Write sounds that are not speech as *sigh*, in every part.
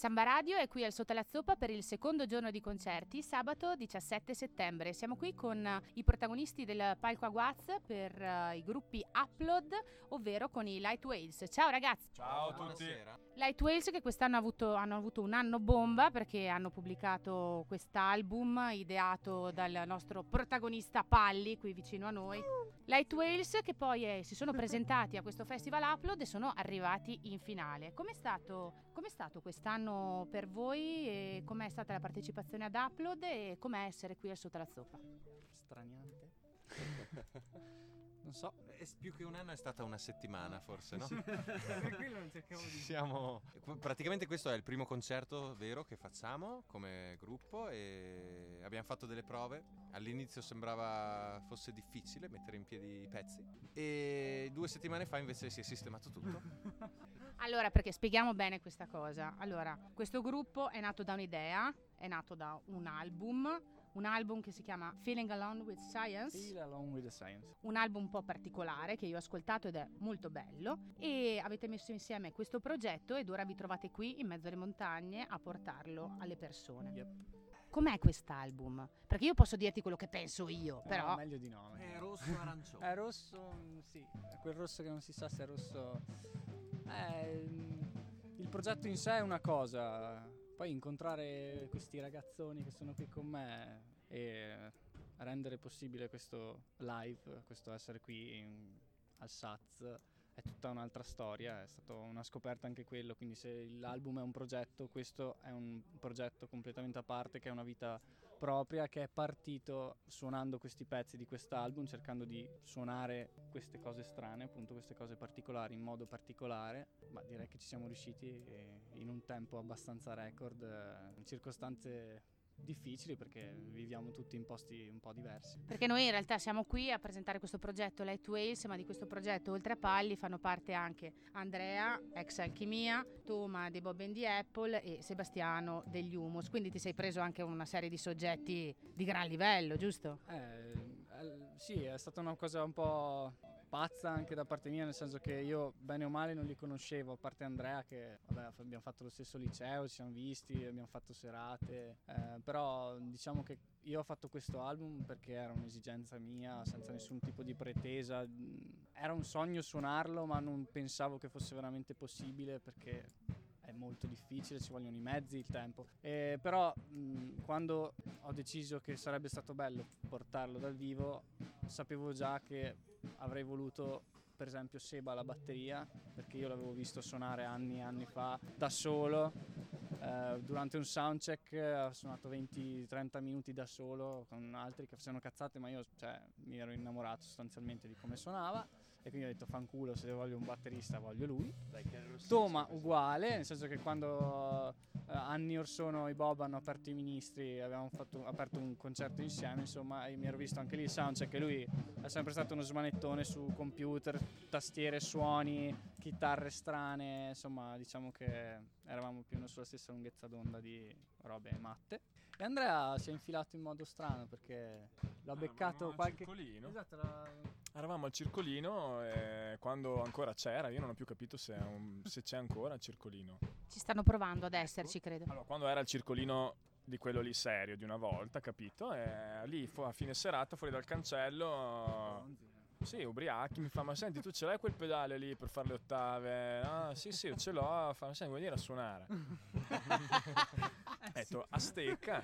Samba Radio è qui al Sotto la Zoppa per il secondo giorno di concerti, sabato 17 settembre. Siamo qui con uh, i protagonisti del palco Aguaz per uh, i gruppi Upload, ovvero con i Light Whales. Ciao ragazzi! Ciao a tutti! Light Whales che quest'anno avuto, hanno avuto un anno bomba perché hanno pubblicato quest'album ideato dal nostro protagonista Palli qui vicino a noi. Light Whales che poi eh, si sono presentati a questo festival Upload e sono arrivati in finale. Com'è stato, com'è stato quest'anno per voi? E com'è stata la partecipazione ad Upload e com'è essere qui al Sotto la Zoppa? Straniante. *laughs* non so. È più che un anno è stata una settimana forse, no? *laughs* per quello non cercavo di... Siamo... Praticamente questo è il primo concerto vero che facciamo come gruppo e abbiamo fatto delle prove. All'inizio sembrava fosse difficile mettere in piedi i pezzi e due settimane fa invece si è sistemato tutto. *laughs* Allora, perché spieghiamo bene questa cosa. Allora, questo gruppo è nato da un'idea, è nato da un album un album che si chiama Feeling Along with Science. Feel Along with the Science. Un album un po' particolare che io ho ascoltato ed è molto bello e avete messo insieme questo progetto ed ora vi trovate qui in mezzo alle montagne a portarlo alle persone. Yep. Com'è quest'album? Perché io posso dirti quello che penso io, però... Eh, meglio di no. *laughs* È rosso arancione. È rosso, sì. È quel rosso che non si sa se è rosso... Eh, il progetto in sé è una cosa, poi incontrare questi ragazzoni che sono qui con me e rendere possibile questo live, questo essere qui in, al SATS è tutta un'altra storia, è stata una scoperta anche quello, quindi se l'album è un progetto, questo è un progetto completamente a parte che ha una vita propria, che è partito suonando questi pezzi di quest'album, cercando di suonare queste cose strane, appunto queste cose particolari in modo particolare, ma direi che ci siamo riusciti in un tempo abbastanza record, in circostanze difficili perché viviamo tutti in posti un po' diversi. Perché noi in realtà siamo qui a presentare questo progetto Light Wales, ma di questo progetto oltre a Palli fanno parte anche Andrea, ex Alchimia, Toma dei Bob and the Apple e Sebastiano degli Humus. Quindi ti sei preso anche una serie di soggetti di gran livello, giusto? Eh, sì, è stata una cosa un po' pazza anche da parte mia, nel senso che io bene o male non li conoscevo, a parte Andrea che vabbè, abbiamo fatto lo stesso liceo, ci siamo visti, abbiamo fatto serate, eh, però diciamo che io ho fatto questo album perché era un'esigenza mia, senza nessun tipo di pretesa, era un sogno suonarlo ma non pensavo che fosse veramente possibile perché è molto difficile, ci vogliono i mezzi, il tempo. Eh, però mh, quando ho deciso che sarebbe stato bello portarlo dal vivo, sapevo già che avrei voluto per esempio Seba alla batteria perché io l'avevo visto suonare anni e anni fa da solo. Eh, durante un soundcheck ha suonato 20-30 minuti da solo con altri che facevano cazzate ma io cioè, mi ero innamorato sostanzialmente di come suonava e quindi ho detto fanculo se voglio un batterista voglio lui. Toma uguale nel senso che quando eh, anni or sono i Bob hanno aperto i ministri abbiamo fatto, aperto un concerto insieme insomma e mi ero visto anche lì il soundcheck e lui è sempre stato uno smanettone su computer tastiere suoni chitarre strane insomma diciamo che eravamo più o meno sulla stessa lunghezza d'onda di robe matte e Andrea si è infilato in modo strano perché l'ho beccato qualche circolino. esatto la... Eravamo al circolino e quando ancora c'era, io non ho più capito se, un, se c'è ancora il circolino. Ci stanno provando ad esserci, credo. Allora, quando era il circolino di quello lì serio di una volta, capito? E lì fu- a fine serata fuori dal cancello sì, ubriachi, mi fa, ma senti, tu ce l'hai quel pedale lì per fare le ottave? Ah, sì, sì, ce l'ho, fa, ma senti, vuoi venire a suonare? *laughs* Ho detto, a stecca,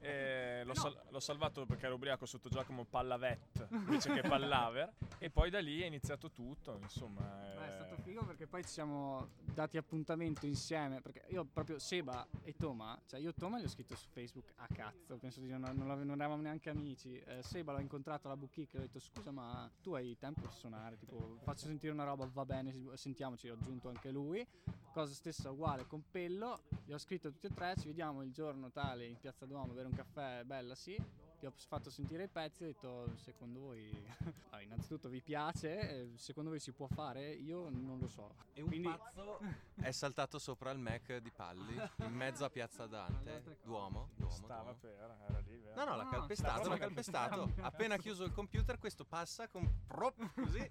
e l'ho, sal- l'ho salvato perché ero ubriaco sotto Giacomo Pallavet invece che Pallaver, e poi da lì è iniziato tutto, insomma. Beh, è stato figo perché poi ci siamo dati appuntamento insieme, perché io proprio Seba e Toma, cioè io Toma gli ho scritto su Facebook a cazzo, penso di non, non, non eravamo neanche amici, eh, Seba l'ho incontrato alla boutique e ho detto scusa ma tu hai tempo per suonare, tipo faccio sentire una roba, va bene, sentiamoci, ho aggiunto anche lui, cosa stessa uguale con Pello, gli ho scritto tutti e tre, ci vediamo il giorno tale in Piazza Duomo bere un caffè, bella sì, vi ho fatto sentire i pezzi e ho detto secondo voi *laughs* ah, innanzitutto vi piace secondo voi si può fare io non lo so e un Quindi... pazzo è saltato sopra il Mac di Palli in mezzo a Piazza Dante Duomo, Duomo Stava Duomo. per, era lì, vero? No, no, l'ha No, calpestato, l'ha calpestato. *laughs* Appena chiuso il computer, questo passa con prop così *laughs*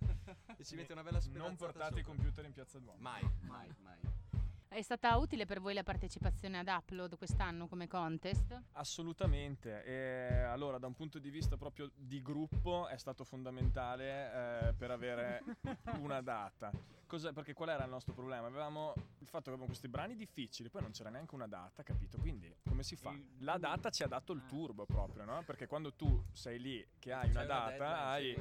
e ci mette una bella speranza. Non portate i computer in piazza Duomo. Mai, mai, mai. È stata utile per voi la partecipazione ad Upload quest'anno come contest? Assolutamente, e allora da un punto di vista proprio di gruppo è stato fondamentale eh, per avere *laughs* una data. Cos'è- perché qual era il nostro problema? Avevamo il fatto che avevamo questi brani difficili, poi non c'era neanche una data, capito? Quindi come si fa? La data ci ha dato il turbo proprio, no? Perché quando tu sei lì che hai una data, hai,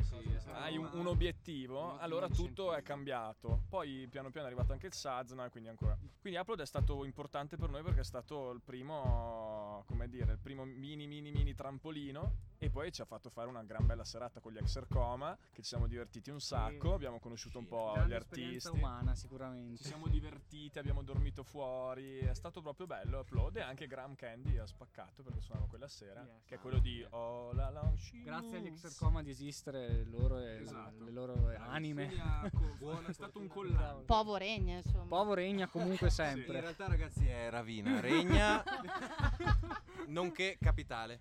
hai un, un- obiettivo, allora tutto è cambiato. Poi piano piano è arrivato anche il SAZ, no? E quindi ancora. Quindi Upload è stato importante per noi perché è stato il primo, come dire, il primo mini mini mini trampolino e poi ci ha fatto fare una gran bella serata con gli Exer Coma che ci siamo divertiti un sacco, abbiamo conosciuto un po' Grande gli artisti. umana Ci sicuramente. siamo divertiti, abbiamo dormito fuori, è stato proprio bello. Upload e anche Graham Candy ha spaccato perché suonava quella sera, Yes. che è quello di Oh la la Grazie agli Exercoma di esistere loro e Esatto. le loro anime. *laughs* Co- è stato un collante. Povo regna, insomma. Povo regna comunque In sempre. realtà, ragazzi, è Ravina, Regna, *laughs* nonché capitale.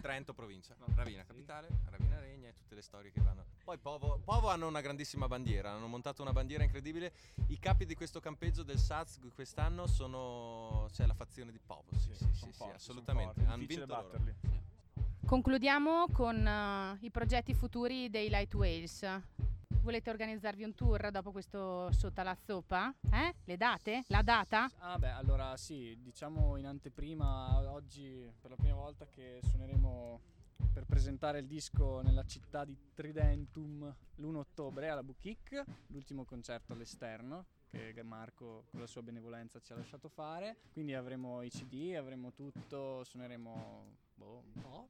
Trento, provincia. Ravina, capitale, Ravina, Regna e tutte le storie che vanno. Poi Povo, Povo hanno una grandissima bandiera, hanno montato una bandiera incredibile. I capi di questo campeggio del SAZ quest'anno sono. c'è la fazione di Povo. Sì, sì, sì, sì, assolutamente. Hanno vinto loro. batterli. Concludiamo con eh, i progetti futuri dei Light Wales. Volete organizzarvi un tour dopo questo sotto alla zoppa? Eh? Le date? La data? Ah beh, allora sì, diciamo in anteprima oggi per la prima volta che suoneremo per presentare il disco nella città di Tridentum l'1 ottobre alla Bukik, l'ultimo concerto all'esterno che Marco con la sua benevolenza ci ha lasciato fare. Quindi avremo i CD, avremo tutto, suoneremo boh, un po'.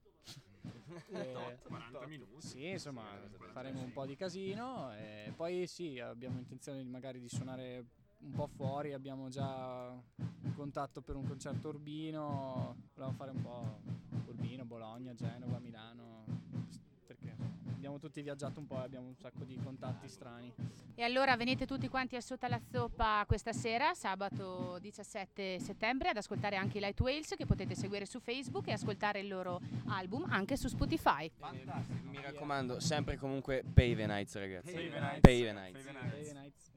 E- 40 minuti. sì, insomma, faremo un po' di casino e poi sì, abbiamo intenzione di magari di suonare un po' fuori, abbiamo già un contatto per un concerto Urbino, volevamo fare un po' Urbino, Bologna, Genova, Milano, abbiamo tutti viaggiato un po' e abbiamo un sacco di contatti strani. E allora venite tutti quanti a sotto alla zoppa questa sera, sabato 17 settembre, ad ascoltare anche i Light Wales che potete seguire su Facebook e ascoltare il loro album anche su Spotify. Mi raccomando, sempre comunque Pave Nights, ragazzi. Pave Nights. Pave Nights. Pave Nights.